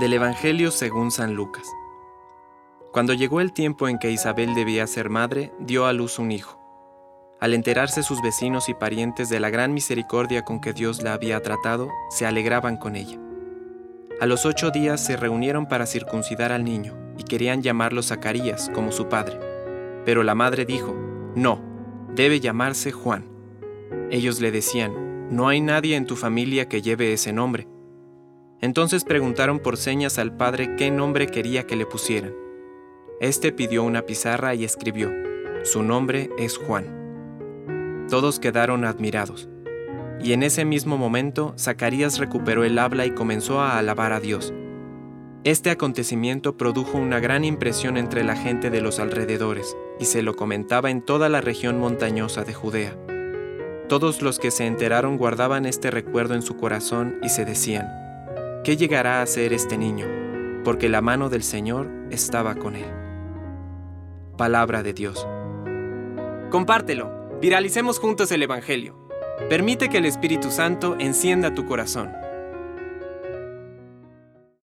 Del Evangelio según San Lucas. Cuando llegó el tiempo en que Isabel debía ser madre, dio a luz un hijo. Al enterarse sus vecinos y parientes de la gran misericordia con que Dios la había tratado, se alegraban con ella. A los ocho días se reunieron para circuncidar al niño y querían llamarlo Zacarías como su padre. Pero la madre dijo, no, debe llamarse Juan. Ellos le decían, no hay nadie en tu familia que lleve ese nombre. Entonces preguntaron por señas al padre qué nombre quería que le pusieran. Este pidió una pizarra y escribió, su nombre es Juan. Todos quedaron admirados. Y en ese mismo momento, Zacarías recuperó el habla y comenzó a alabar a Dios. Este acontecimiento produjo una gran impresión entre la gente de los alrededores, y se lo comentaba en toda la región montañosa de Judea. Todos los que se enteraron guardaban este recuerdo en su corazón y se decían, ¿qué llegará a ser este niño? Porque la mano del Señor estaba con él. Palabra de Dios. Compártelo, viralicemos juntos el Evangelio. Permite que el Espíritu Santo encienda tu corazón.